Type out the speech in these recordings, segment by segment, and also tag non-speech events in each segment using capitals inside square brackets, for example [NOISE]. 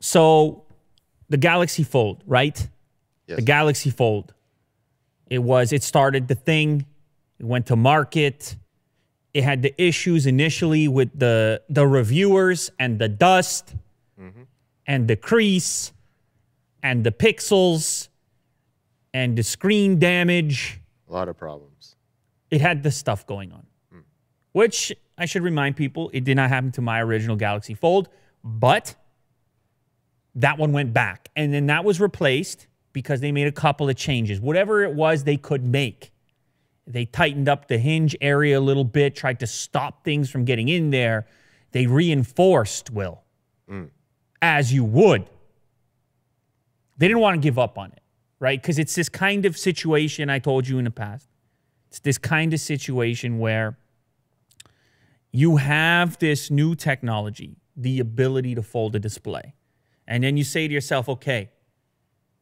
So the Galaxy Fold, right? Yes. The Galaxy Fold. It was, it started the thing, it went to market. It had the issues initially with the the reviewers and the dust mm-hmm. and the crease and the pixels and the screen damage. A lot of problems. It had this stuff going on. Hmm. Which I should remind people, it did not happen to my original Galaxy Fold, but that one went back. And then that was replaced because they made a couple of changes. Whatever it was they could make. They tightened up the hinge area a little bit, tried to stop things from getting in there. They reinforced, Will, mm. as you would. They didn't want to give up on it, right? Because it's this kind of situation I told you in the past. It's this kind of situation where you have this new technology, the ability to fold a display. And then you say to yourself, okay,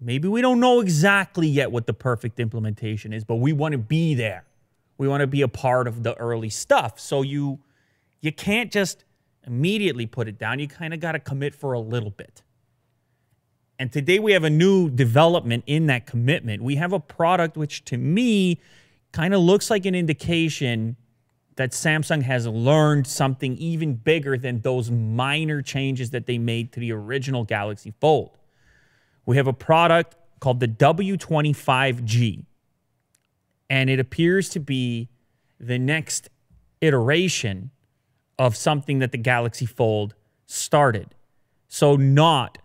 maybe we don't know exactly yet what the perfect implementation is, but we want to be there. We want to be a part of the early stuff. So you you can't just immediately put it down. You kind of got to commit for a little bit. And today we have a new development in that commitment. We have a product which to me kind of looks like an indication that Samsung has learned something even bigger than those minor changes that they made to the original Galaxy Fold. We have a product called the W20 5G, and it appears to be the next iteration of something that the Galaxy Fold started. So, not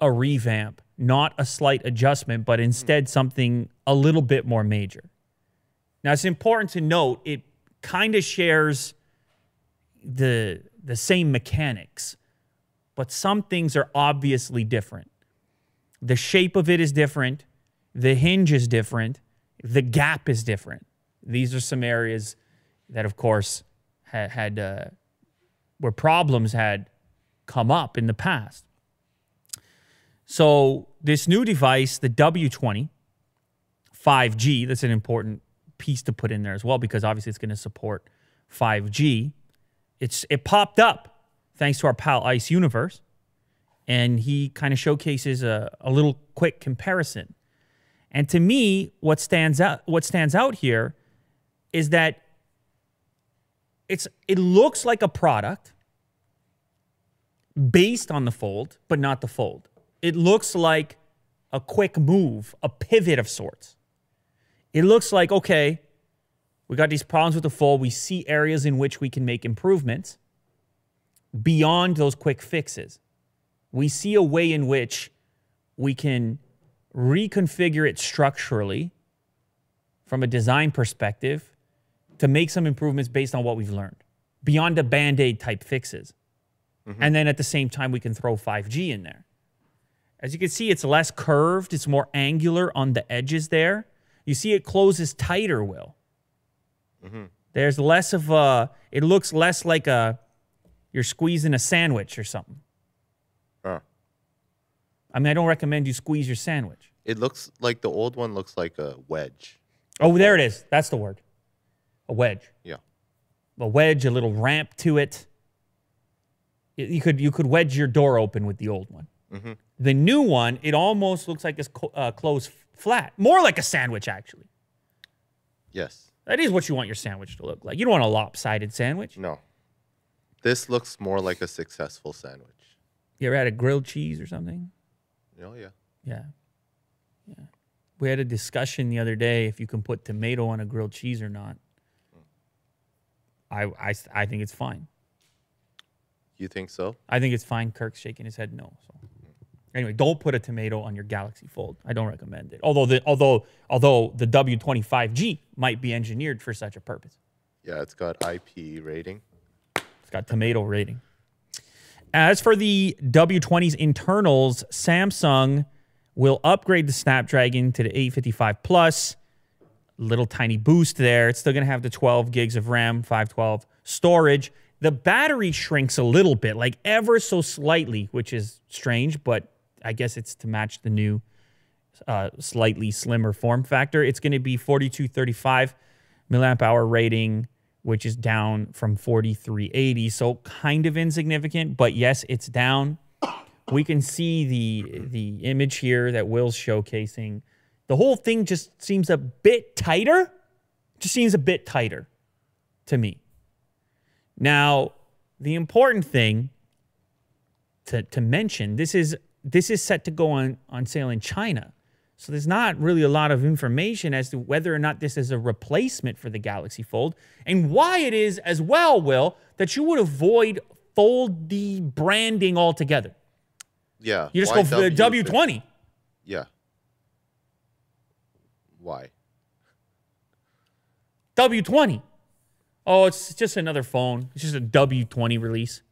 a revamp, not a slight adjustment, but instead something a little bit more major. Now, it's important to note it kind of shares the the same mechanics, but some things are obviously different. The shape of it is different, the hinge is different, the gap is different. These are some areas that, of course, had, had uh, where problems had come up in the past. So this new device, the W20 5G, that's an important piece to put in there as well because obviously it's going to support 5G. It's it popped up thanks to our pal Ice Universe, and he kind of showcases a, a little quick comparison. And to me, what stands out what stands out here is that it's it looks like a product based on the fold, but not the fold. It looks like a quick move, a pivot of sorts. It looks like, okay, we got these problems with the fold. We see areas in which we can make improvements beyond those quick fixes. We see a way in which we can reconfigure it structurally from a design perspective to make some improvements based on what we've learned beyond the band aid type fixes. Mm-hmm. And then at the same time, we can throw 5G in there. As you can see, it's less curved, it's more angular on the edges there. You see, it closes tighter, Will. There's less of a, it looks less like a, you're squeezing a sandwich or something. Oh. I mean, I don't recommend you squeeze your sandwich. It looks like the old one looks like a wedge. Oh, there it is. That's the word. A wedge. Yeah. A wedge, a little ramp to it. You could you could wedge your door open with the old one. The new one, it almost looks like it's co- uh, closed flat, more like a sandwich actually. Yes. That is what you want your sandwich to look like. You don't want a lopsided sandwich. No. This looks more like a successful sandwich. You ever had a grilled cheese or something? Oh yeah. Yeah. Yeah. We had a discussion the other day if you can put tomato on a grilled cheese or not. I, I, I think it's fine. You think so? I think it's fine. Kirk's shaking his head no. So anyway, don't put a tomato on your Galaxy Fold. I don't recommend it. Although the although although the W20 5G might be engineered for such a purpose. Yeah, it's got IP rating. It's got tomato rating. As for the W20's internals, Samsung will upgrade the Snapdragon to the 855 Plus. Little tiny boost there. It's still going to have the 12 gigs of RAM, 512 storage. The battery shrinks a little bit, like ever so slightly, which is strange, but I guess it's to match the new uh, slightly slimmer form factor. It's going to be 4235 milliamp hour rating, which is down from 4380. So kind of insignificant, but yes, it's down. We can see the the image here that Will's showcasing. The whole thing just seems a bit tighter. Just seems a bit tighter to me. Now, the important thing to, to mention, this is this is set to go on, on sale in China. So there's not really a lot of information as to whether or not this is a replacement for the Galaxy Fold and why it is as well, Will, that you would avoid Fold D branding altogether. Yeah. You just why go for the W? W20. Yeah. Why? W20. Oh, it's just another phone. It's just a W20 release.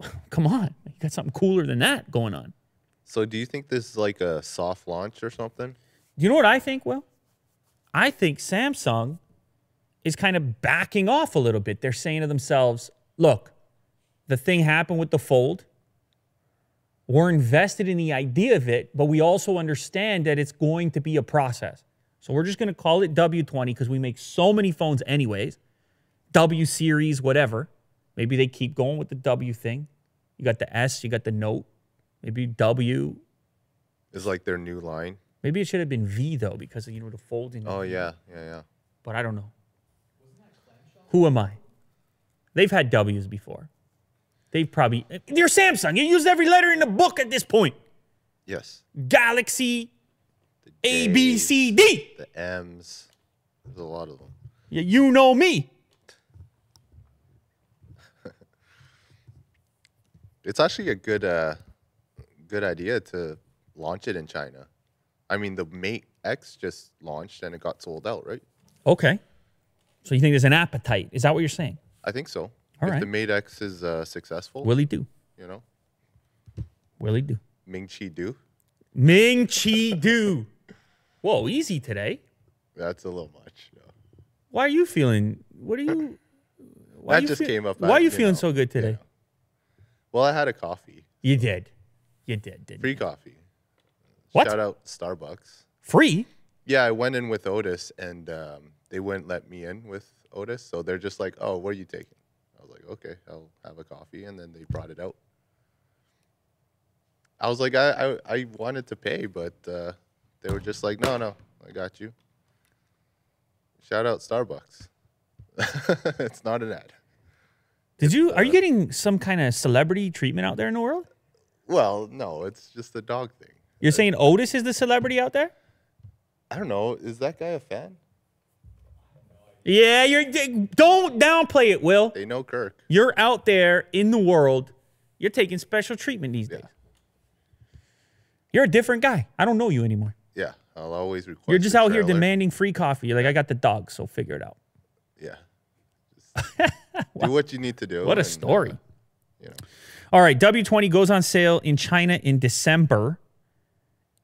[LAUGHS] Come on. You got something cooler than that going on. So do you think this is like a soft launch or something? You know what I think, Will? I think Samsung is kind of backing off a little bit. They're saying to themselves, look, the thing happened with the fold. We're invested in the idea of it, but we also understand that it's going to be a process. So we're just going to call it W20 because we make so many phones anyways. W series, whatever. Maybe they keep going with the W thing. You got the S, you got the Note. Maybe W. Is like their new line? Maybe it should have been V though because of, you know the folding. Oh yeah, yeah, yeah. but I don't know. Who am I? They've had W's before. They've probably you're Samsung. You use every letter in the book at this point. Yes. Galaxy J's, C D. The M's. There's a lot of them. Yeah, You know me. It's actually a good uh good idea to launch it in China. I mean the Mate X just launched and it got sold out, right? Okay. So you think there's an appetite? Is that what you're saying? I think so. All if right. the Mate X is uh, successful, Willie do. you know, will he do. Ming Chi do. Ming Chi do. Whoa, easy today. That's a little much. no. Why are you feeling? What are you? Why That you just came up Why out, are you you feeling know, so good today? yeah. Well, I had a coffee, You did. You did. Didn't you? free coffee. What? Shout out Starbucks. Free? Yeah, I went in with Otis, and um, they wouldn't let me in with Otis, so they're just like, "Oh, what are you taking?" I was like, "Okay, I'll have a coffee," and then they brought it out. I was like, I I, I wanted to pay, but uh, they were just like, "No, no, I got you." Shout out Starbucks. [LAUGHS] it's not an ad. Did you? Are you uh, getting some kind of celebrity treatment out there in the world? Well, no, it's just a dog thing. You're saying Otis is the celebrity out there? I don't know. Is that guy a fan? Yeah, you're. Don't downplay it, Will. They know Kirk. You're out there in the world. You're taking special treatment these days. You're a different guy. I don't know you anymore. Yeah, I'll always request. You're just out here demanding free coffee. You're like, I got the dog, so figure it out. Yeah. [LAUGHS] Do what you need to do. What a and, uh, story. you know. All right, W20 goes on sale in China in December.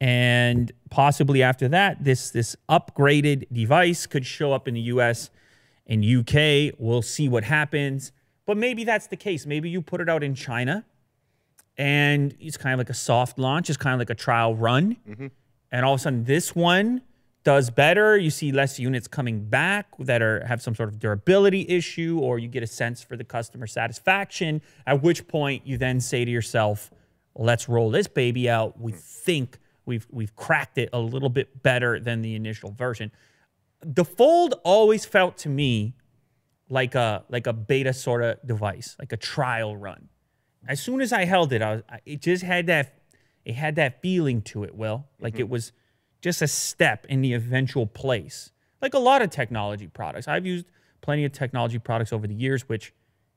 And possibly after that, this this upgraded device could show up in the US and UK. We'll see what happens. But maybe that's the case. Maybe you put it out in China and it's kind of like a soft launch, it's kind of like a trial run. And all of a sudden this one does better. You see less units coming back that are have some sort of durability issue, or you get a sense for the customer satisfaction. At which point you then say to yourself, let's roll this baby out. We think we've we've cracked it a little bit better than the initial version. The fold always felt to me like a like a beta sort of device, like a trial run. As soon as I held it, I was I- it just had that it had that feeling to it, Will. Like mm-hmm. it was just a step in the eventual place. Like a lot of technology products. I've used plenty of technology products over the years which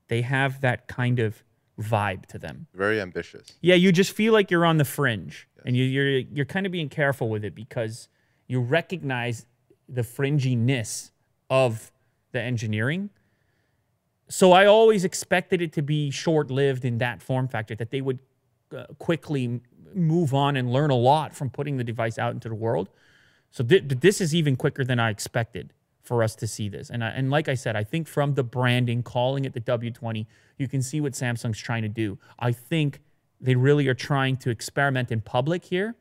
they have that kind of vibe to them. Very ambitious. Yeah, you just feel like you're on the fringe, and you, you're you're kind of being careful with it because you recognize the fringiness of the engineering. So I always expected it to be short-lived in that form factor, that they would uh, quickly move on and learn a lot from putting the device out into the world. So thi- this is even quicker than I expected for us to see this. And I, and like I said, I think from the branding, calling it the W20, you can see what Samsung's trying to do. I think they really are trying to experiment in public here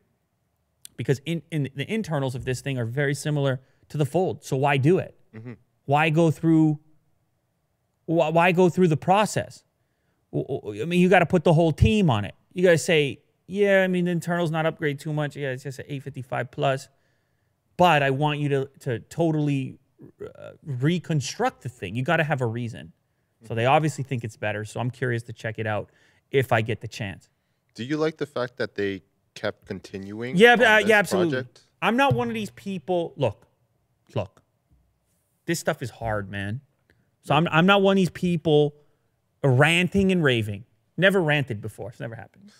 because in, in the internals of this thing are very similar to the Fold. So why do it? Mm-hmm. Why go through why, why go through the process? I mean, you got to put the whole team on it. You got to say, yeah, I mean, the internal's not upgrade too much. Yeah, it's just an 855 plus. But I want you to, to totally uh, reconstruct the thing. You got to have a reason. So they obviously think it's better. So I'm curious to check it out if I get the chance. Do you like the fact that they kept continuing? Yeah, uh, yeah, absolutely. project? I'm not one of these people. Look, look, this stuff is hard, man. So I'm I'm not one of these people ranting and raving. Never ranted before. It's never happened.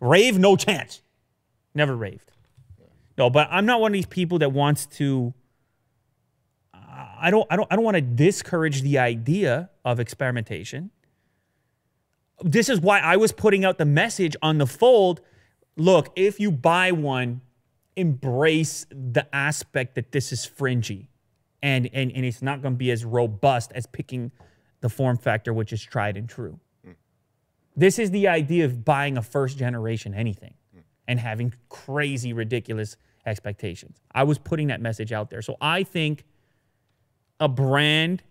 Rave, no chance. Never raved. No, but I'm not one of these people that wants to. Uh, I don't. I don't. I don't want to discourage the idea of experimentation. This is why I was putting out the message on the fold. Look, if you buy one, embrace the aspect that this is fringy, and and and it's not going to be as robust as picking the form factor, which is tried and true. This is the idea of buying a first generation anything and having crazy, ridiculous expectations. I was putting that message out there. So I think a brand,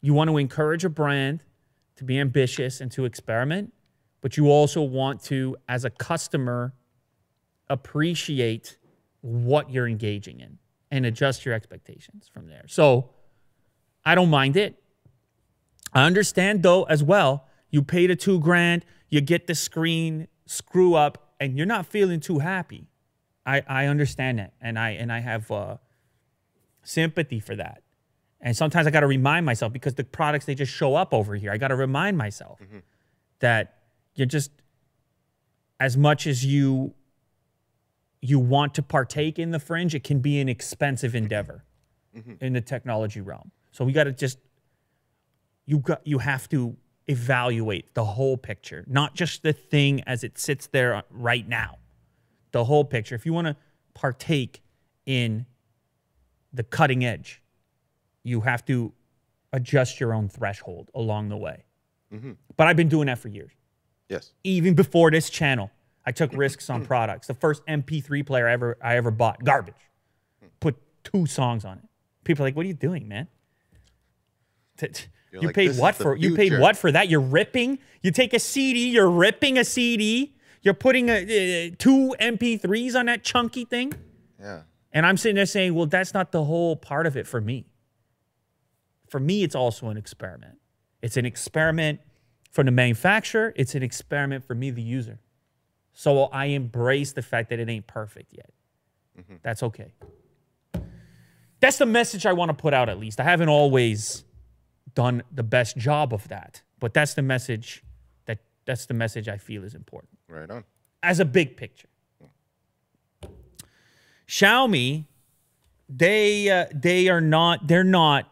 you want to encourage a brand to be ambitious and to experiment, but you also want to, as a customer, appreciate what you're engaging in and adjust your expectations from there. So I don't mind it. I understand though as well. You pay the two grand, you get the screen screw up, and you're not feeling too happy. I I understand that, and I and I have uh, sympathy for that. And sometimes I got to remind myself because the products they just show up over here. I got to remind myself mm-hmm. that you're just as much as you you want to partake in the fringe, it can be an expensive mm-hmm. endeavor mm-hmm. in the technology realm. So we got to just you got you have to evaluate the whole picture, not just the thing as it sits there right now. The whole picture. If you want to partake in the cutting edge, you have to adjust your own threshold along the way. Mm-hmm. But I've been doing that for years. Yes. Even before this channel, I took [LAUGHS] risks on products. The first MP3 player I ever I ever bought, garbage. Hmm. Put two songs on it. People are like, "What are you doing, man?" You're You like, paid what for? You paid what for that? You're ripping. You take a CD. You're ripping a CD. You're putting a, uh, two MP3s on that chunky thing. Yeah. And I'm sitting there saying, well, that's not the whole part of it for me. For me, it's also an experiment. It's an experiment from the manufacturer, it's an experiment for me, the user. So I embrace the fact that it ain't perfect yet. That's okay. That's the message I want to put out, at least. I haven't always done the best job of that, but that's the message that that's the message I feel is important Right on. as a big picture. Xiaomi, they uh, they are not they're not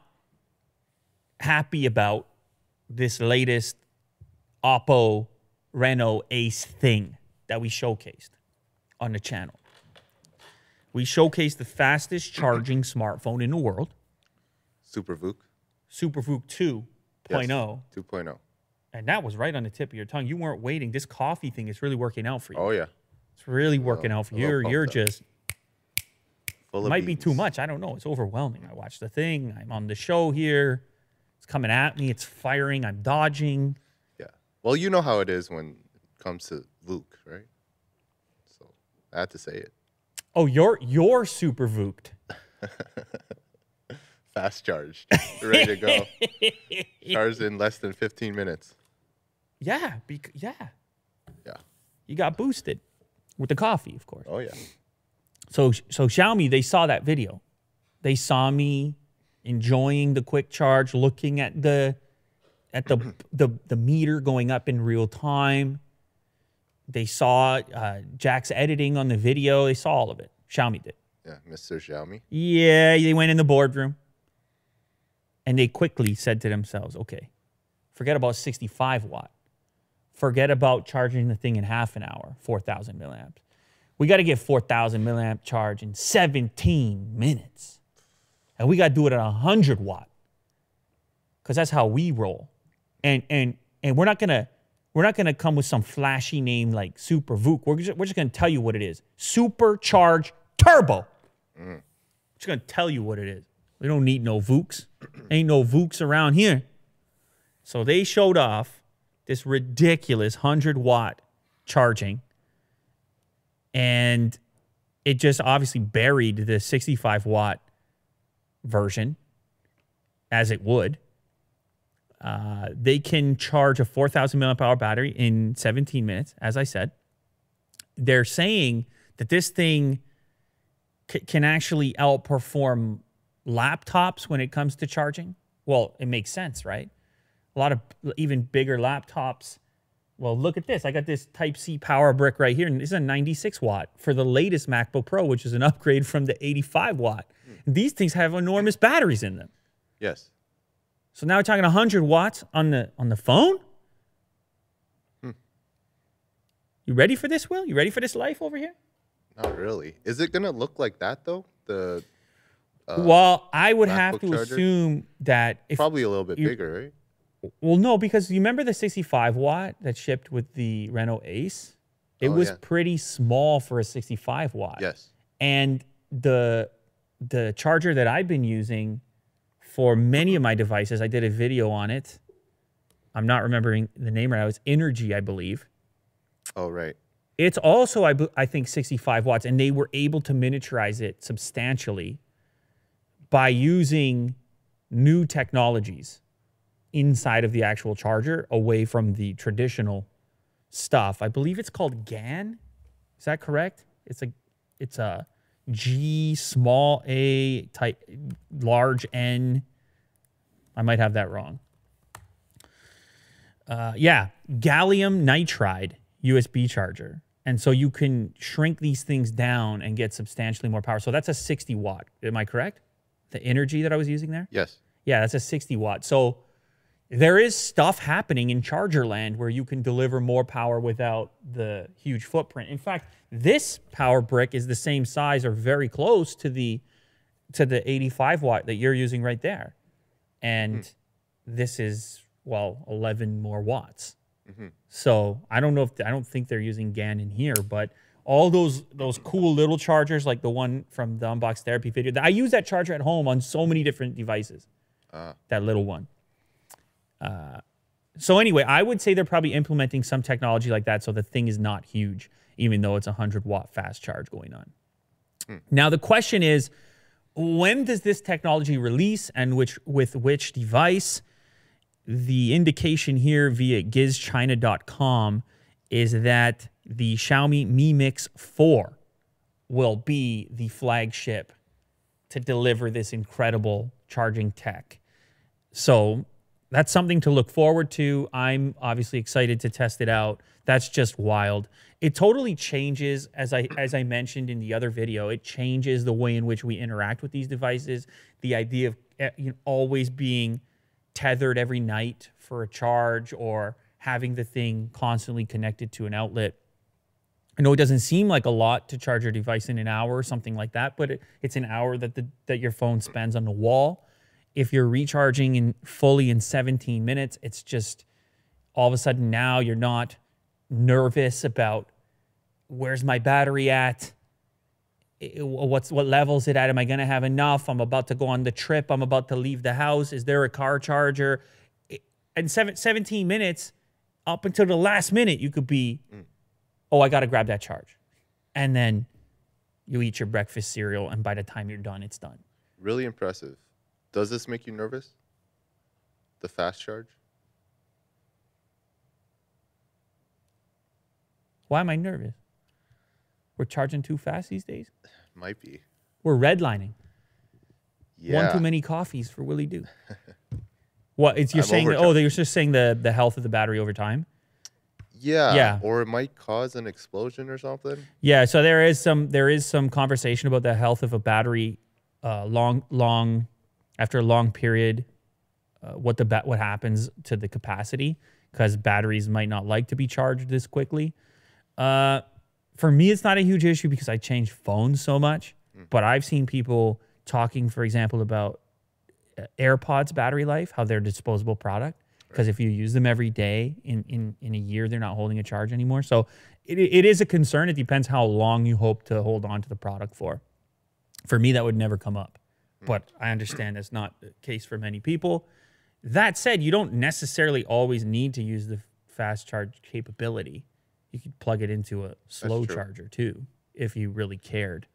happy about this latest Oppo Reno Ace thing that we showcased on the channel. We showcased the fastest charging smartphone in the world, Super VOOC SuperVOOC 2.0, Yes. 2.0. and that was right on the tip of your tongue. You weren't waiting. This coffee thing is really working out for you. Oh yeah. It's really working out for you. You're, you're just Full of it. might be too much. I don't know. It's overwhelming. I watch the thing. I'm on the show here. It's coming at me. It's firing. I'm dodging. Yeah. Well, you know how it is when it comes to Luke, right? So I have to say it. Oh, you're you're super vooked. [LAUGHS] Fast charged. Ready to go. [LAUGHS] Charged in less than 15 minutes. Yeah, bec- yeah. Yeah. You got boosted with the coffee, of course. Oh yeah. So so Xiaomi, they saw that video. They saw me enjoying the quick charge, looking at the at the [CLEARS THROAT] the, the meter going up in real time. They saw uh, Jack's editing on the video. They saw all of it. Xiaomi did. Yeah. Mr. Xiaomi. Yeah, they went in the boardroom and they quickly said to themselves, okay, forget about 65 watt. Forget about charging the thing in half an hour, 4,000 milliamps. We got to get 4,000 milliamp charge in 17 minutes. And we got to do it at 100 watt because that's how we roll. And, and, and we're not going to we're not going to come with some flashy name like Super VOOC. We're just, we're just going to tell you what it is. Supercharged Turbo. Mm. Just gonna tell you what it is. We don't need no Vooks. Ain't no Vooks around here. So they showed off this ridiculous 100 watt charging and it just obviously buried the 65 watt version as it would. Uh, they can charge a 4,000 milliamp hour battery in 17 minutes, as I said. They're saying that this thing can actually outperform laptops when it comes to charging. Well, it makes sense, right? A lot of even bigger laptops. Well, look at this. I got this Type C power brick right here, and this is a 96 watt for the latest MacBook Pro, which is an upgrade from the 85 watt. Hmm. These things have enormous batteries in them. Yes. So now we're talking 100 watts on the on the phone. Hmm. You ready for this, Will? You ready for this life over here? Not really. Is it gonna look like that though? The Uh, well, I would have to charger? assume that if probably a little bit you- bigger, right? well, no, because you remember the 65 watt that shipped with the Reno Ace. It Oh, was yeah. pretty small for a 65 watt. Yes. and the the charger that I've been using for many of my devices, I did a video on it. I'm not remembering the name right now. It's Energy, I believe. Oh right. It's also, I, I think, 65 watts, and they were able to miniaturize it substantially by using new technologies inside of the actual charger away from the traditional stuff. I believe it's called GAN. Is that correct? It's a it's a G small a type large N. I might have that wrong. Uh, yeah, gallium nitride USB charger. And so you can shrink these things down and get substantially more power. So that's a 60 watt. Am I correct? The energy that I was using there? Yes. Yeah, that's a 60 watt. So there is stuff happening in charger land where you can deliver more power without the huge footprint. In fact, this power brick is the same size or very close to the to the 85 watt that you're using right there. And hmm. this is well 11 more watts. Mm-hmm. So I don't know if I don't think they're using GAN in here, but all those those cool little chargers like the one from the unbox therapy video. I use that charger at home on so many different devices. That little one. Uh, so anyway, I would say they're probably implementing some technology like that so the thing is not huge, even though it's a hundred watt fast charge going on. Now the question is, when does this technology release and which with which device? the indication here via gizchina.com is that the Xiaomi Mi Mix 4 will be the flagship to deliver this incredible charging tech. So that's something to look forward to. I'm obviously excited to test it out. That's just wild. It totally changes as I as I mentioned in the other video. It changes the way in which we interact with these devices. The idea of eh, you know, always being tethered every night for a charge or having the thing constantly connected to an outlet. I know it doesn't seem like a lot to charge your device in an hour or something like that, but it, it's an hour that the that your phone spends on the wall. If you're recharging in fully in 17 minutes, it's just all of a sudden now you're not nervous about where's my battery at? What's what level is it at? Am i going to have enough? I'm about to go on the trip. I'm about to leave the house. Is there a car charger? In seven, 17 minutes up until the last minute you could be mm. Oh i got to grab that charge and then you eat your breakfast cereal and by the time you're done it's done Really impressive. Does this make you nervous? The fast charge? why am i nervous we're charging too fast these days [SIGHS] Might be. we're redlining Yeah. one too many coffees for willie do [LAUGHS] what it's you're I'm saying that, oh you're just saying the the health of the battery over time Yeah. Yeah. Or it might cause an explosion or something. Yeah, so there is some there is some conversation about the health of a battery, uh, long long after a long period, uh, what the what happens to the capacity because batteries might not like to be charged this quickly. Uh, for me, it's not a huge issue because I change phones so much. But I've seen people talking, for example, about uh, AirPods battery life, how they're a disposable product. Because if you use them every day in, in, in a year, they're not holding a charge anymore. So it, it is a concern. It depends how long you hope to hold on to the product for. For me, that would never come up. Hmm. But I understand that's not the case for many people. That said, you don't necessarily always need to use the fast charge capability. You could plug it into a slow charger too, if you really cared.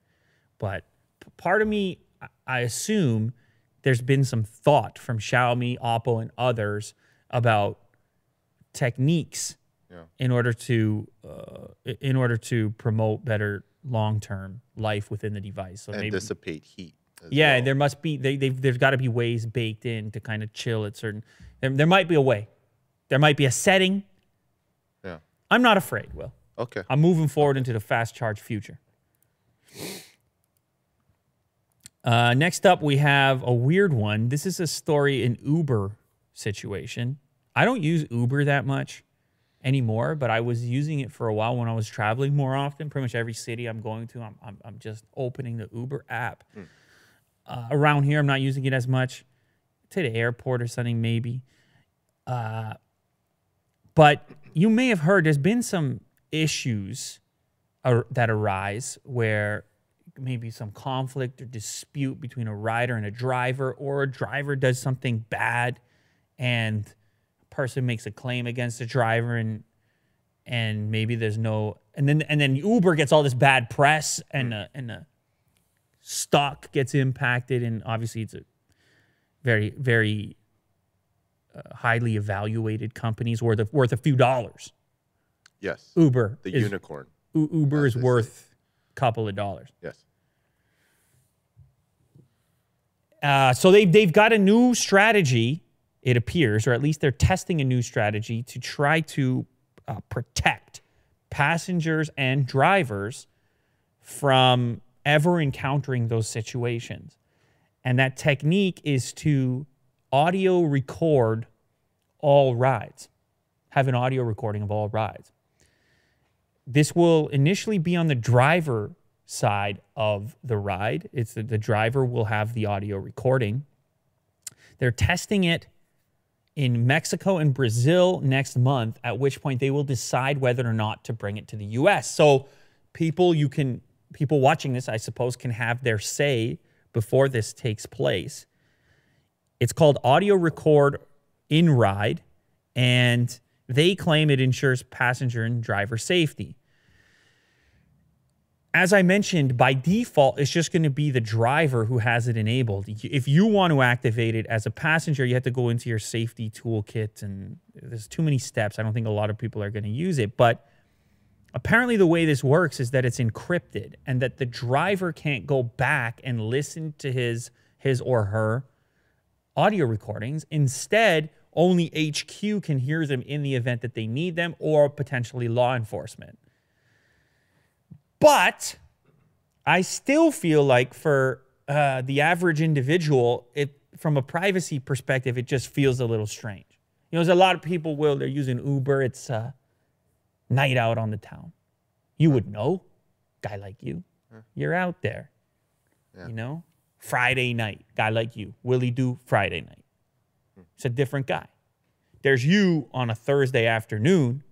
But part of me, I- I assume there's been some thought from Xiaomi, Oppo, and others about techniques Yeah. in order to uh, in order to promote better long term life within the device. So And maybe dissipate heat. yeah, well. there must be they they've, there's got to be ways baked in to kind of chill at certain. There, there might be a way. There might be a setting. Yeah. I'm not afraid. Will Okay. I'm moving forward into the fast charge future. Uh, next up, we have a weird one. This is a story in Uber situation. I don't use Uber that much anymore, but I was using it for a while when I was traveling more often. Pretty much every city I'm going to, I'm, I'm, I'm just opening the Uber app. Uh, around here, I'm not using it as much. To the airport or something, maybe. Uh, but you may have heard there's been some issues ar- that arise where maybe some conflict or dispute between a rider and a driver, or a driver does something bad and a person makes a claim against the driver and and maybe there's no and then and then Uber gets all this bad press and uh, and the stock gets impacted and obviously it's a very very uh, highly evaluated companies worth of, worth a few dollars. Yes. Uber The is, unicorn. U- Uber is worth a couple of dollars. Yes. Uh, so they've they've got a new strategy, it appears, or at least they're testing a new strategy to try to uh, protect passengers and drivers from ever encountering those situations. And that technique is to audio record all rides, have an audio recording of all rides. This will initially be on the driver side of the ride. It's that the driver will have the audio recording. They're testing it in Mexico and Brazil next month, at which point they will decide whether or not to bring it to the US. So people you can people watching this, I suppose, can have their say before this takes place. It's called audio record in ride, and they claim it ensures passenger and driver safety as I mentioned, by default, it's just going to be the driver who has it enabled. If you want to activate it as a passenger, you have to go into your safety toolkit, and there's too many steps. I don't think a lot of people are going to use it. But apparently, the way this works is that it's encrypted, and that the driver can't go back and listen to his his or her audio recordings. Instead, only HQ can hear them in the event that they need them, or potentially law enforcement. But I still feel like for uh, the average individual, it from a privacy perspective, it just feels a little strange. You know, there's a lot of people will they're using Uber. It's uh, night out on the town. You would know, guy like you, you're out there. You know, Friday night, guy like you, Willie do Friday night. It's a different guy. There's you on a Thursday afternoon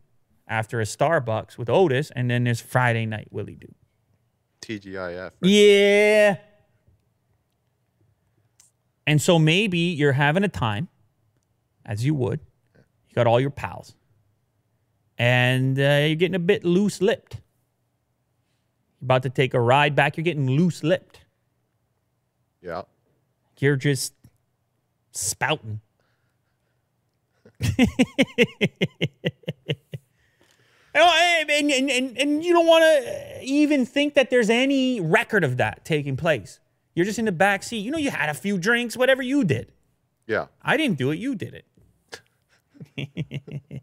after a Starbucks with Otis, and then there's Friday night Willie do. TGIF. Yeah. And so maybe you're having a time, as you would. You got all your pals, and uh, you're getting a bit loose lipped. You're about to take a ride back, you're getting loose lipped. Yeah. You're just spouting. [LAUGHS] Know, oh, and, and, and, and you don't want to even think that there's any record of that taking place. You're just in the back seat. You know, you had a few drinks, whatever you did. Yeah. I didn't do it. You did it.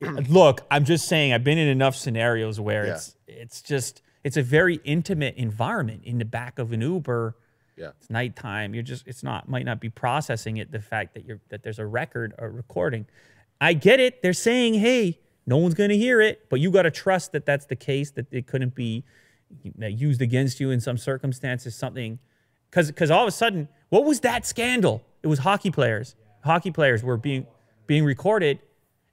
[LAUGHS] Look, I'm just saying. I've been in enough scenarios where Yeah. it's it's just it's a very intimate environment in the back of an Uber. Yeah. It's nighttime. You're just it's not might not be processing it. The fact that you're that there's a record or recording. I get it. They're saying, hey, no one's going to hear it, but you got to trust that that's the case. That it couldn't be used against you in some circumstances. Something because all of a sudden, what was that scandal? It was hockey players. Hockey players were being being recorded,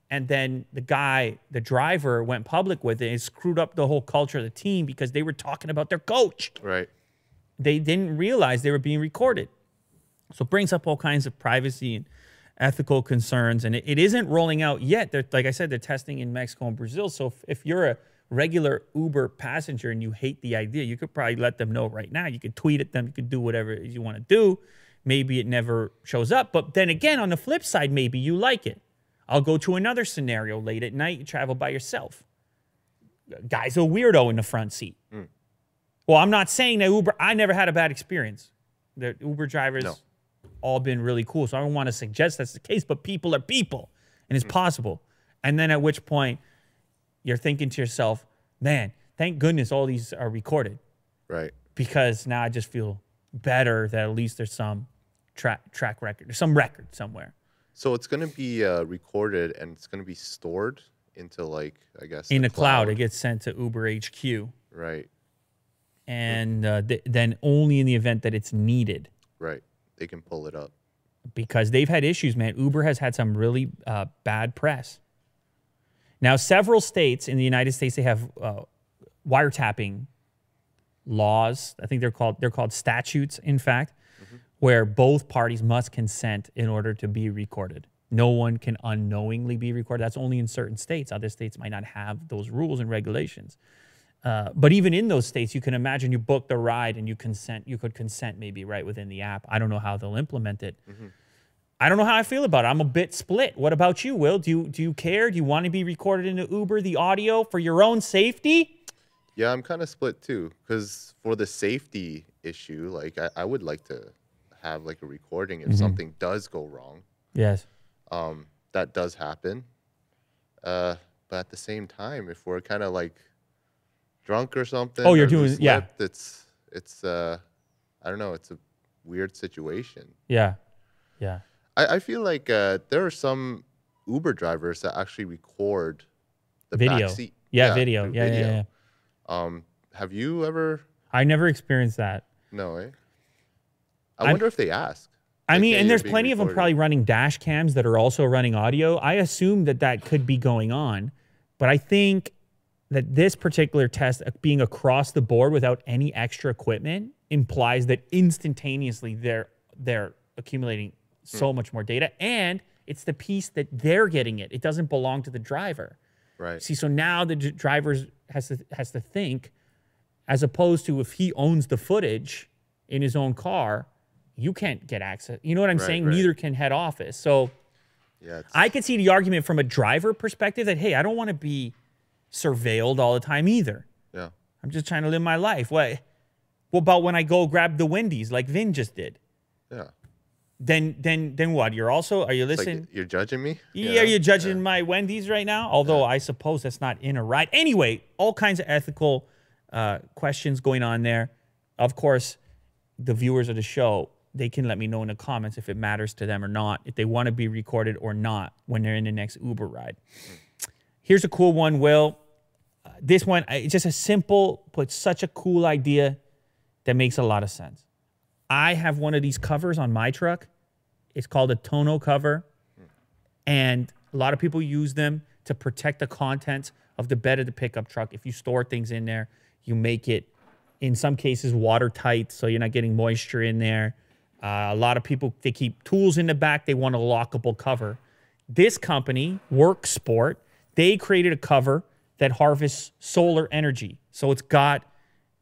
and then the guy, the driver, went public with it. It screwed up the whole culture of the team because they were talking about their coach. Right. They didn't realize they were being recorded. So it brings up all kinds of privacy and ethical concerns, and it, it isn't rolling out yet. They're, like I said, they're testing in Mexico and Brazil. So if, if you're a regular Uber passenger and you hate the idea, you could probably let them know right now. You could tweet at them. You could do whatever you want to do. Maybe it never shows up. But then again, on the flip side, maybe you like it. I'll go to another scenario late at night. You travel by yourself. Guy's a weirdo in the front seat. Hmm. Well, I'm not saying that Uber. I never had a bad experience. The Uber drivers No. All been really cool. So I don't want to suggest that's the case, but people are people, and it's possible. And then at which point you're thinking to yourself, man, thank goodness all these are recorded Right. because now I just feel better that at least there's some track track record, there's some record somewhere So it's gonna be uh, recorded and it's gonna be stored into like I guess in the cloud. It gets sent to Uber HQ, Right. and uh, th- then only in the event that it's needed. Right. They can pull it up. because they've had issues, man. Uber has had some really uh, bad press. Now, several states in the United States they have uh, wiretapping laws. I think they're called they're called statutes, in fact, where both parties must consent in order to be recorded. No one can unknowingly be recorded. That's only in certain states. Other states might not have those rules and regulations. Uh, but even in those states, you can imagine you book the ride and you consent. You could consent maybe right within the app. I don't know how they'll implement it. I don't know how I feel about it. I'm a bit split. What about you, Will? Do you do you care? Do you want to be recorded in the Uber, the audio for your own safety? Yeah, I'm kind of split too, because for the safety issue, like I, I would like to have like a recording if Mm-hmm. something does go wrong. Yes. Um, that does happen. Uh, but at the same time, if we're kind of like drunk or something, Oh, you're doing- yeah. It's it's uh, I don't know. It's a weird situation. Yeah. Yeah. I, I feel like uh, there are some Uber drivers that actually record the Video. seat. Yeah, video. Yeah, yeah, yeah. Um, have you ever? I never experienced that. No, eh? I I'm- wonder if they ask. I mean, and there's plenty of them probably running dash cams that are also running audio. I assume that that could be going on, but I think that this particular test uh, being across the board without any extra equipment implies that instantaneously they're they're accumulating so much more data and it's the piece that they're getting it. It doesn't belong to the driver. Right. See, so now the d- driver has to has to think, as opposed to if he owns the footage in his own car, you can't get access. You know what I'm Right, saying? right. Neither can head office. So Yeah. I could see the argument from a driver perspective that hey, I don't want to be surveilled all the time either. yeah. I'm just trying to live my life. What? What about when I go grab the Wendy's like Vin just did? Yeah. Then then then what? You're also are you listening? like you're judging me. Yeah, are you judging my Wendy's right now? Although I suppose that's not in a ride. Anyway, all kinds of ethical uh, questions going on there. Of course, the viewers of the show, they can let me know in the comments if it matters to them or not, if they want to be recorded or not when they're in the next Uber ride. Here's a cool one, Will. This one, it's just a simple, but such a cool idea that makes a lot of sense. I have one of these covers on my truck. It's called a tonneau cover and a lot of people use them to protect the contents of the bed of the pickup truck. If you store things in there, you make it, in some cases, watertight, so you're not getting moisture in there. Uh, a lot of people they keep tools in the back. They want a lockable cover. This company, WorkSport, they created a cover that harvests solar energy. So it's got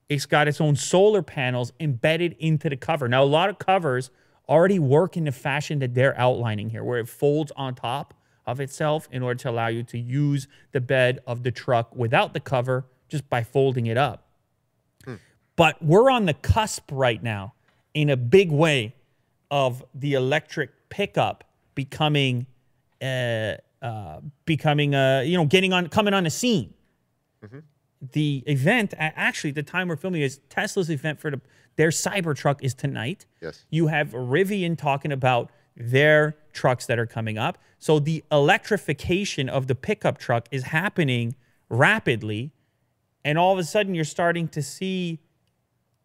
it's got its own solar panels embedded into the cover. Now, a lot of covers already work in the fashion that they're outlining here, where it folds on top of itself in order to allow you to use the bed of the truck without the cover just by folding it up. But we're on the cusp right now in a big way of the electric pickup becoming uh, uh, becoming uh, you know getting on coming on the scene the event actually the time we're filming is Tesla's event for the, their Cybertruck is tonight. Yes. You have Rivian talking about their trucks that are coming up. So the electrification of the pickup truck is happening rapidly and all of a sudden you're starting to see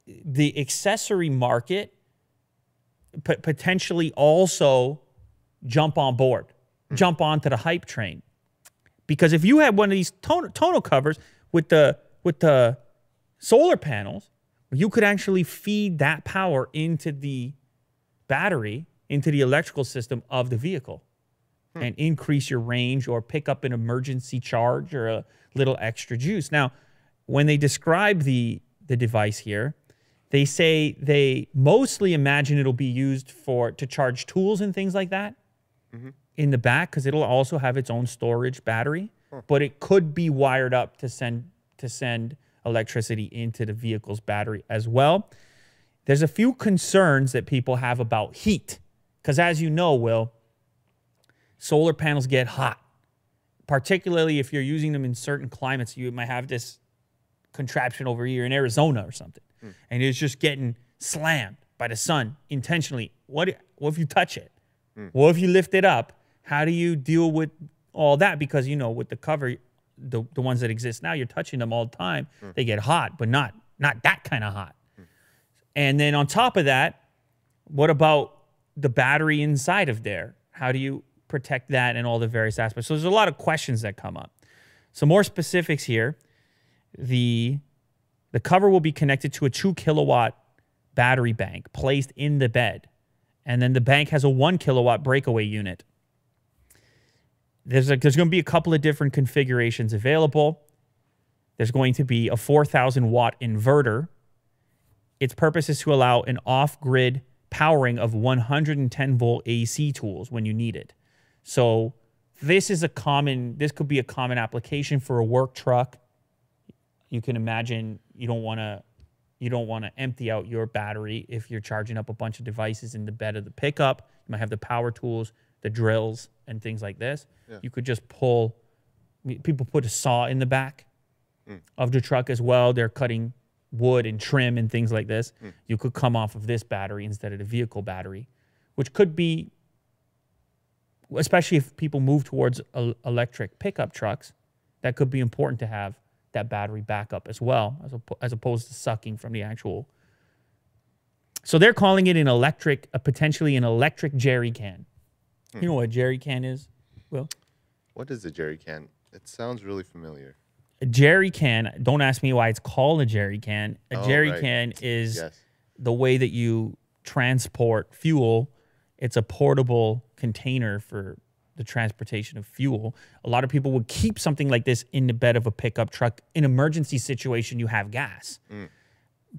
the accessory market potentially also jump on board, Mm-hmm. jump onto the hype train. Because if you had one of these tonneau, tonneau covers with the with the solar panels you could actually feed that power into the battery into the electrical system of the vehicle hmm. and increase your range or pick up an emergency charge or a little extra juice. Now, when they describe the the device here, they say they mostly imagine it'll be used for to charge tools and things like that mm-hmm. In the back because it'll also have its own storage battery, but it could be wired up to send to send electricity into the vehicle's battery as well. There's a few concerns that people have about heat because as you know, Will, solar panels get hot, particularly if you're using them in certain climates. You might have this contraption over here in Arizona or something, hmm. and it's just getting slammed by the sun intentionally. What, what if you touch it? Hmm. What if you lift it up? How do you deal with all that? Because you know, with the cover, the, the ones that exist now, you're touching them all the time. Hmm. They get hot, but not not that kind of hot. And then on top of that, what about the battery inside of there? How do you protect that and all the various aspects? So there's a lot of questions that come up. Some more specifics here. The the cover will be connected to a two kilowatt battery bank placed in the bed. And then the bank has a one kilowatt breakaway unit. There's, a, there's going to be a couple of different configurations available. There's going to be a 4,000 watt inverter. Its purpose is to allow an off grid powering of 110 volt AC tools when you need it. So, this is a common, this could be a common application for a work truck. You can imagine you don't want to you don't want to empty out your battery if you're charging up a bunch of devices in the bed of the pickup. You might have the power tools, the drills, and things like this. Yeah. You could just pull. People put a saw in the back mm. of the truck as well. They're cutting wood and trim and things like this. Mm. You could come off of this battery instead of the vehicle battery, which could be, especially if people move towards electric pickup trucks, that could be important to have that battery backup as well, as, oppo- as opposed to sucking from the actual. So they're calling it an electric, a potentially an electric jerry can. Hmm. You know what a jerry can is? Well, What is a jerry can? It sounds really familiar. a jerry can. Don't ask me why it's called a jerry can. A Oh, jerry right. can is Yes. the way that you transport fuel. It's a portable container for the transportation of fuel. A lot of people would keep something like this in the bed of a pickup truck. In emergency situation, you have gas. Hmm.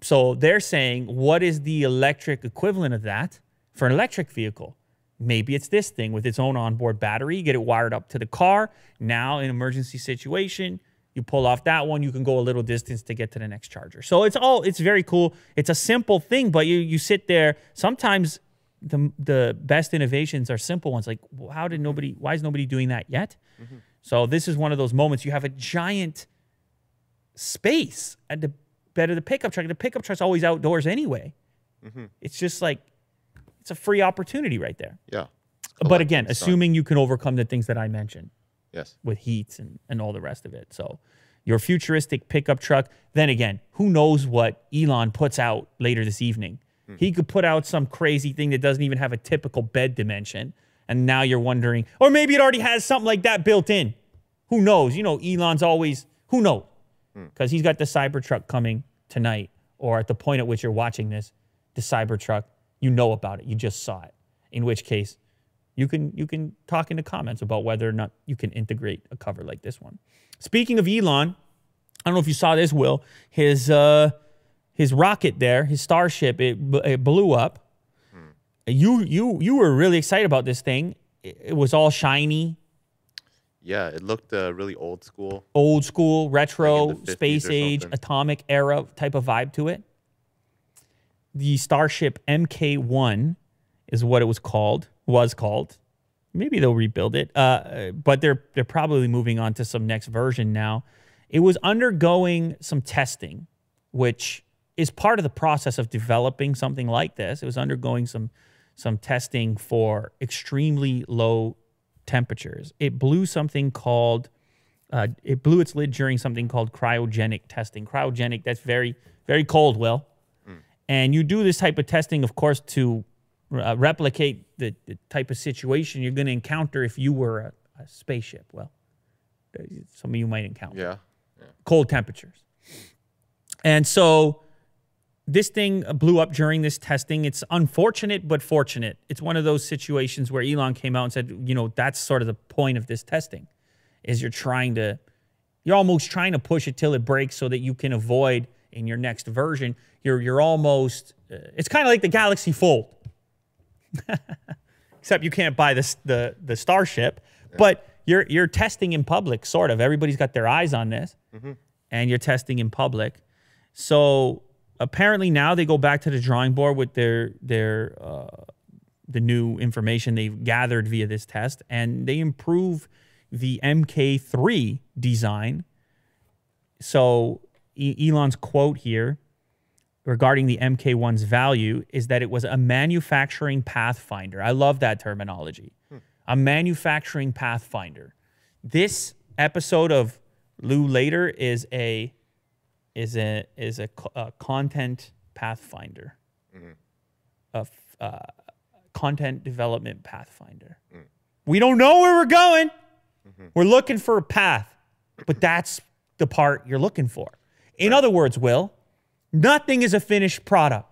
So they're saying, what is the electric equivalent of that for an electric vehicle? Maybe it's this thing with its own onboard battery. You get it wired up to the car. Now, in emergency situation, you pull off that one. You can go a little distance to get to the next charger. So it's all it's very cool. It's a simple thing, but you you sit there. Sometimes the the best innovations are simple ones. Like, well, how did nobody? Why is nobody doing that yet? Mm-hmm. So this is one of those moments. You have a giant space at the bed of the pickup truck. The pickup truck's always outdoors anyway. Mm-hmm. It's just like it's a free opportunity right there. Yeah. But again, assuming you can overcome the things that I mentioned Yes. with heats and, and all the rest of it. So your futuristic pickup truck, then again, who knows what Elon puts out later this evening? He could put out some crazy thing that doesn't even have a typical bed dimension. And now you're wondering, or maybe it already has something like that built in. Who knows? You know, Elon's always, who knows? Because he's got the Cybertruck coming tonight, or at the point at which you're watching this, the Cybertruck, you know about it. You just saw it. In which case, you can you can talk in the comments about whether or not you can integrate a cover like this one. Speaking of Elon, I don't know if you saw this, Will. His uh, his rocket there, his starship, it, it blew up. You you you were really excited about this thing. It, it was all shiny, Yeah, it looked uh, really old school. old school, retro, Like in the 50s space age, atomic era type of vibe to it. The Starship MK1 is what it was called, was called. Maybe they'll rebuild it, uh, but they're they're probably moving on to some next version now. It was undergoing some testing, which is part of the process of developing something like this. It was undergoing some some testing for extremely low temperatures. It blew something called uh, it blew its lid during something called cryogenic testing. Cryogenic, that's very, very cold, Will. And you do this type of testing, of course, to uh, replicate the, the type of situation you're going to encounter if you were a, a spaceship. Well, uh, some of you might encounter Yeah. cold temperatures. And so this thing blew up during this testing. It's unfortunate, but fortunate. It's one of those situations where Elon came out and said, you know, that's sort of the point of this testing, is you're trying to, you're almost trying to push it till it breaks so that you can avoid in your next version. You're you're almost. Uh, it's kind of like the Galaxy Fold, [LAUGHS] except you can't buy this the the Starship, but you're you're testing in public, sort of. Everybody's got their eyes on this, and you're testing in public. So apparently now they go back to the drawing board with their their uh, the new information they've gathered via this test, and they improve the MK3 design. So E- Elon's quote here regarding the MK1's value is that it was a manufacturing pathfinder. I love that terminology. Hmm. A manufacturing pathfinder. This episode of Lew Later is a is a is a, a content pathfinder. Mm-hmm. a uh, content development pathfinder. Mm. We don't know where we're going. Mm-hmm. We're looking for a path, but that's the part you're looking for. In other words, Will, nothing is a finished product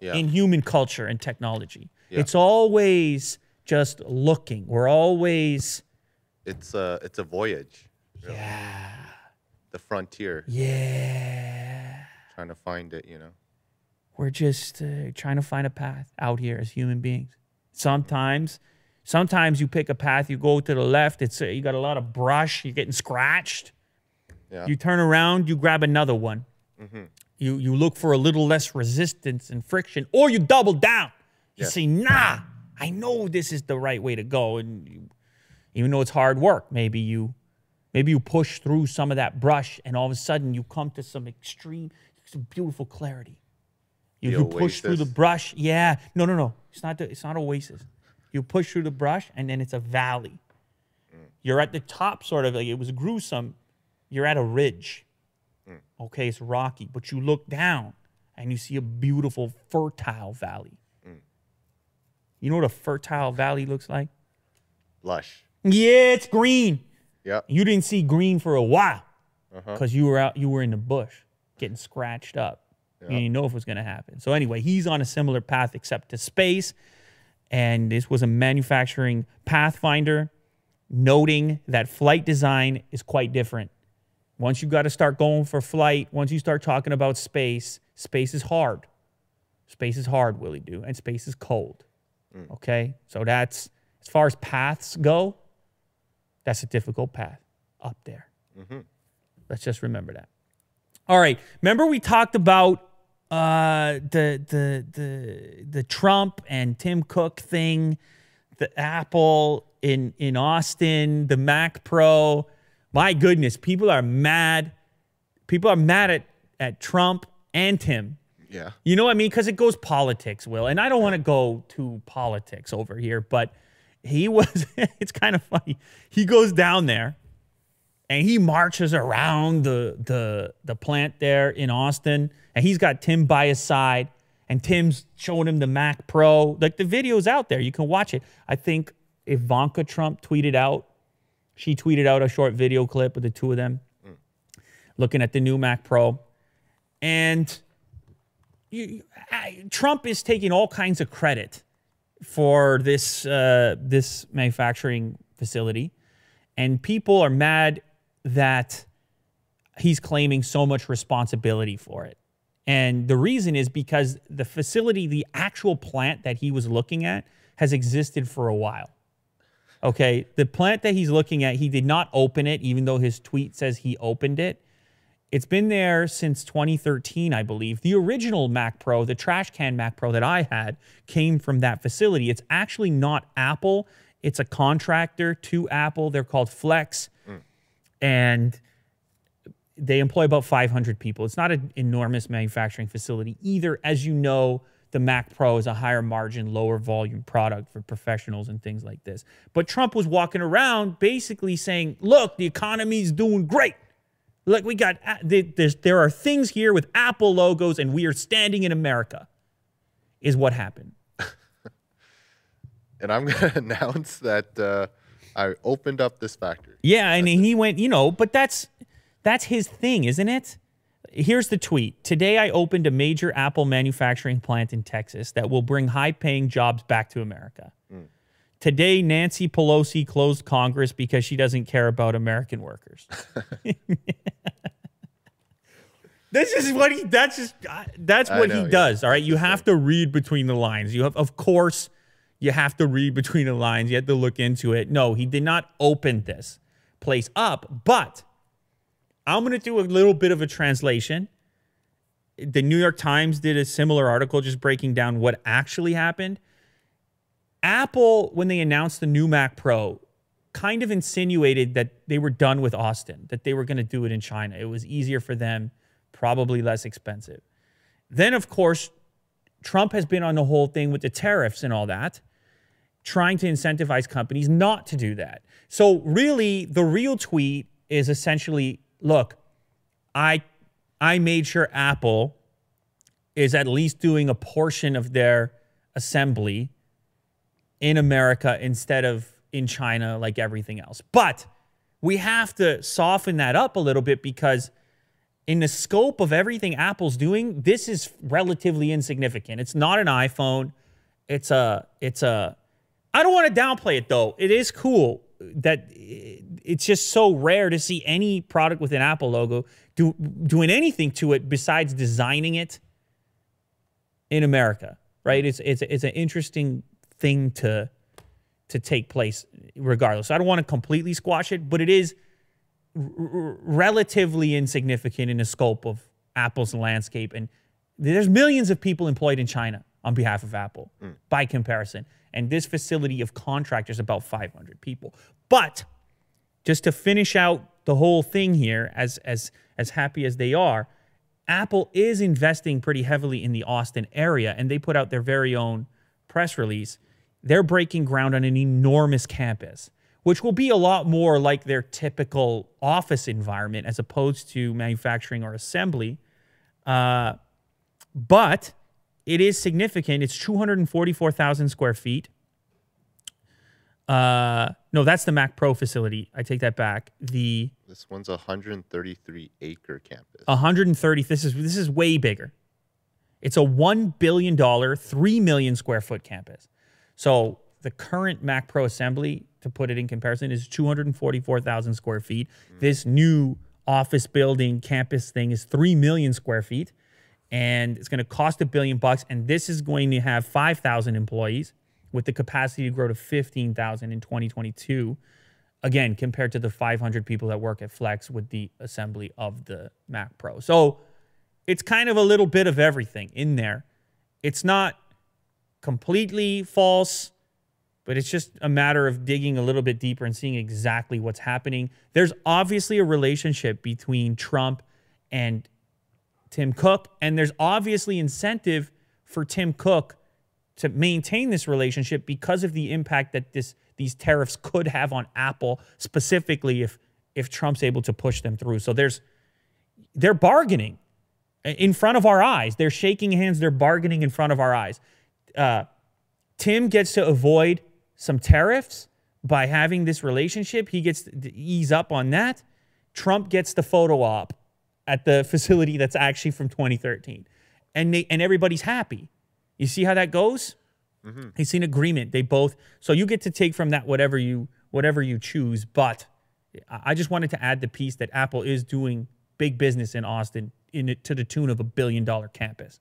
Yeah. in human culture and technology. Yeah. It's always just looking. We're always, It's a it's a voyage. Yeah. The frontier, yeah, trying to find it. You know. we're just uh, trying to find a path out here as human beings. Sometimes, sometimes you pick a path, you go to the left, it's uh, you got a lot of brush, you're getting scratched. Yeah. You turn around, you grab another one. You you look for a little less resistance and friction, or you double down. You say, "Nah, I know this is the right way to go." And you, even though it's hard work, maybe you maybe you push through some of that brush, and all of a sudden you come to some extreme, some beautiful clarity. You, you push through the brush. Yeah, no, no, no. It's not. The, it's not oasis. You push through the brush, and then it's a valley. Mm. You're at the top, sort of like it was gruesome. You're at a ridge. Mm. Okay, it's rocky, but you look down and you see a beautiful fertile valley. Mm. You know what a fertile valley looks like? Lush. Yeah, it's green. Yeah. You didn't see green for a while uh-huh. because you were out, you were in the bush getting scratched up. You didn't know if it was going to happen. So anyway, he's on a similar path except to space, and this was a manufacturing pathfinder, noting that flight design is quite different. Once you got to start going for flight, once you start talking about space, space is hard. Space is hard, Willie do, and space is cold. Okay, so that's as far as paths go. That's a difficult path up there. Let's just remember that. All right. Remember we talked about uh, the the the the Trump and Tim Cook thing, the Apple in in Austin, the Mac Pro. My goodness, people are mad. People are mad at at Trump and Tim. Yeah. You know what I mean? Because it goes politics, Will. And I don't want to go to politics over here, but he [LAUGHS] was, it's kind of funny. He goes down there and he marches around the, the, the plant there in Austin. And he's got Tim by his side. And Tim's showing him the Mac Pro. Like the video's out there. You can watch it. I think Ivanka Trump tweeted out, she tweeted out a short video clip of the two of them looking at the new Mac Pro. And you, I, Trump is taking all kinds of credit for this uh, this manufacturing facility, and people are mad that he's claiming so much responsibility for it. And the reason is because the facility, the actual plant that he was looking at, has existed for a while. Okay, the plant that he's looking at, he did not open it, even though his tweet says he opened it. It's been there since 2013, I believe. The original Mac Pro, the trash can Mac Pro that I had, came from that facility. It's actually not Apple, it's a contractor to Apple. They're called Flex. And they employ about 500 people. It's not an enormous manufacturing facility either. As you know, the Mac Pro is a higher margin, lower volume product for professionals and things like this. But Trump was walking around basically saying, look, the economy's doing great. Look, we got, there are things here with Apple logos and we are standing in America, is what happened. [LAUGHS] And I'm gonna [LAUGHS] announce that uh, I opened up this factory. Yeah, and he went, you know, but that's that's his thing, isn't it? Here's the tweet. Today I opened a major Apple manufacturing plant in Texas that will bring high-paying jobs back to America. Today Nancy Pelosi closed Congress because she doesn't care about American workers. [LAUGHS] this is what he that's just uh, that's what know, he yeah. does, all right? You have to read between the lines. You have of course you have to read between the lines. You have to look into it. No, he did not open this place up, but I'm going to do a little bit of a translation. The New York Times did a similar article just breaking down what actually happened. Apple, when they announced the new Mac Pro, kind of insinuated that they were done with Austin, that they were going to do it in China. It was easier for them, probably less expensive. Then, of course, Trump has been on the whole thing with the tariffs and all that, trying to incentivize companies not to do that. So, really, the real tweet is essentially look, I, I made sure Apple is at least doing a portion of their assembly in America instead of in China like everything else. But we have to soften that up a little bit because in the scope of everything Apple's doing, this is relatively insignificant. It's not an iPhone. It's a it's a I don't want to downplay it though. It is cool that eh, it's just so rare to see any product with an Apple logo do, doing anything to it besides designing it in America, right? It's it's it's an interesting thing to to take place regardless. I don't want to completely squash it, but it is relatively insignificant in the scope of Apple's landscape and there's millions of people employed in China on behalf of Apple mm. by comparison. And this facility of contractors about 500 people. But just to finish out the whole thing here as as as happy as they are, Apple is investing pretty heavily in the Austin area and they put out their very own press release. They're breaking ground on an enormous campus, which will be a lot more like their typical office environment as opposed to manufacturing or assembly. Uh, but it is significant. It's 244,000 square feet. Uh, no, that's the Mac Pro facility. I take that back. The This one's a 133 acre campus. 130. This is this is way bigger. It's a one billion dollar, three million square foot campus. So the current Mac Pro assembly, to put it in comparison, is 244,000 square feet. This new office building campus thing is three million square feet, and it's going to cost a billion bucks. And this is going to have 5,000 employees with the capacity to grow to 15,000 in 2022 again compared to the 500 people that work at flex with the assembly of the mac pro so it's kind of a little bit of everything in there it's not completely false but it's just a matter of digging a little bit deeper and seeing exactly what's happening there's obviously a relationship between trump and tim cook and there's obviously incentive for tim cook to maintain this relationship because of the impact that this these tariffs could have on Apple specifically if if Trump's able to push them through. So there's they're bargaining in front of our eyes. They're shaking hands. They're bargaining in front of our eyes. Uh, Tim gets to avoid some tariffs by having this relationship. He gets to ease up on that. Trump gets the photo op at the facility that's actually from 2013, and they, and everybody's happy. You see how that goes? It's an agreement. They both. So you get to take from that whatever you whatever you choose. But I just wanted to add the piece that Apple is doing big business in Austin in to the tune of a billion dollar campus.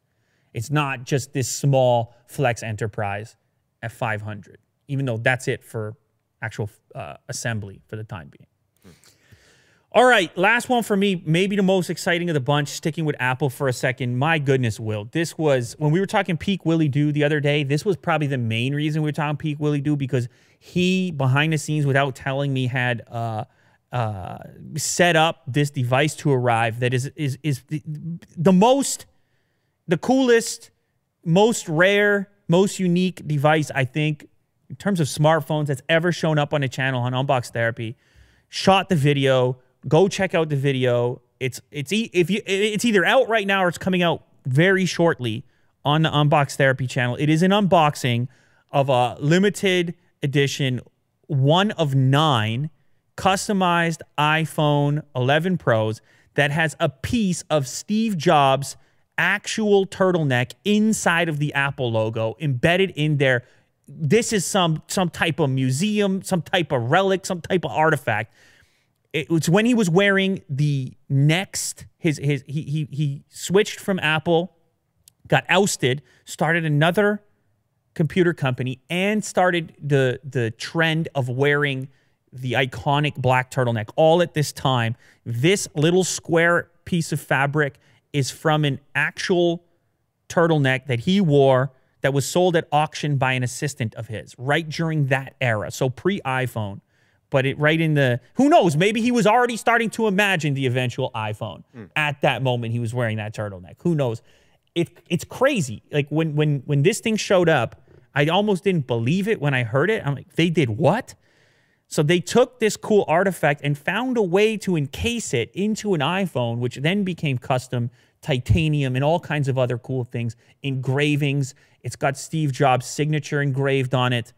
It's not just this small flex enterprise at 500, even though that's it for actual uh, assembly for the time being. All right, last one for me, maybe the most exciting of the bunch, sticking with Apple for a second. My goodness, Will. This was, when we were talking peak Willie Doo the other day, this was probably the main reason we were talking peak Willie Doo because he, behind the scenes, without telling me, had uh, uh, set up this device to arrive that is, is, is the, the most, the coolest, most rare, most unique device, I think, in terms of smartphones that's ever shown up on a channel on Unbox Therapy. Shot the video. Go check out the video. It's it's e- if you it's either out right now or it's coming out very shortly on the Unbox Therapy channel. It is an unboxing of a limited edition, one of nine customized iPhone 11 Pros that has a piece of Steve Jobs' actual turtleneck inside of the Apple logo embedded in there. This is some some type of museum, some type of relic, some type of artifact. It was when he was wearing the next his his he he he switched from Apple, got ousted, started another computer company and started the the trend of wearing the iconic black turtleneck all at this time. This little square piece of fabric is from an actual turtleneck that he wore that was sold at auction by an assistant of his right during that era. So pre iPhone, but it right in the who knows, maybe he was already starting to imagine the eventual iPhone. Mm. At that moment he was wearing that turtleneck. Who knows? It it's crazy. Like when when when this thing showed up, I almost didn't believe it when I heard it. I'm like, they did what? So they took this cool artifact and found a way to encase it into an iPhone, which then became custom titanium and all kinds of other cool things, engravings. It's got Steve Jobs' signature engraved on it.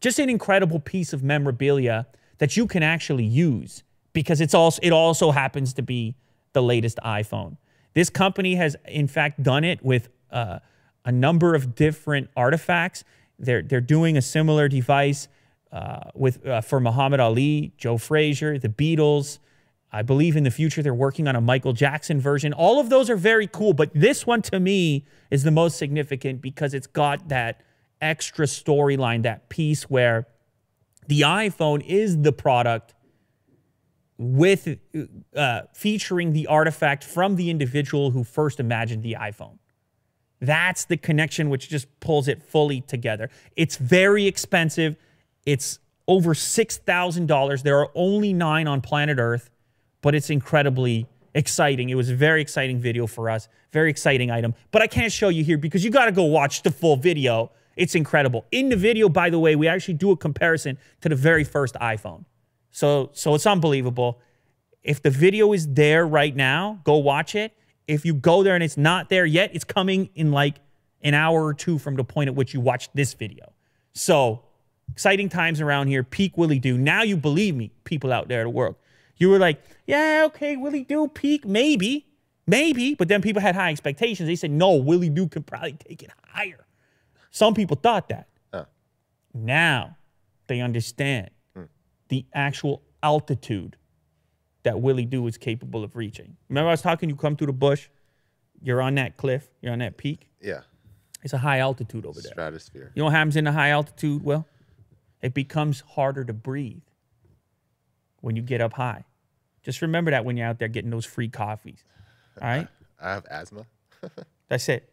Just an incredible piece of memorabilia that you can actually use because it's also it also happens to be the latest iPhone. This company has in fact done it with uh, a number of different artifacts. They're they're doing a similar device uh, with uh, for Muhammad Ali, Joe Frazier, the Beatles. I believe in the future they're working on a Michael Jackson version. All of those are very cool, but this one to me is the most significant because it's got that extra storyline, that piece where the iPhone is the product with uh, featuring the artifact from the individual who first imagined the iPhone. That's the connection which just pulls it fully together. It's very expensive. It's over $6,000. There are only nine on planet Earth, but it's incredibly exciting. It was a very exciting video for us, very exciting item. But I can't show you here because you got to go watch the full video. It's incredible. In the video, by the way, we actually do a comparison to the very first iPhone. So, so it's unbelievable. If the video is there right now, go watch it. If you go there and it's not there yet, it's coming in like an hour or two from the point at which you watched this video. So exciting times around here. Peak Willie Do. Now you believe me, people out there in the world. You were like, yeah, okay, Willie Do peak, maybe, maybe. But then people had high expectations. They said, no, Willie Do can probably take it higher. Some people thought that. Huh. Now they understand hmm. the actual altitude that Willie Do is capable of reaching. Remember I was talking, you come through the bush, you're on that cliff, you're on that peak. Yeah. It's a high altitude over there. Stratosphere. You know what happens in a high altitude, Well, It becomes harder to breathe when you get up high. Just remember that when you're out there getting those free coffees. All right? [LAUGHS] I have asthma. [LAUGHS] That's it.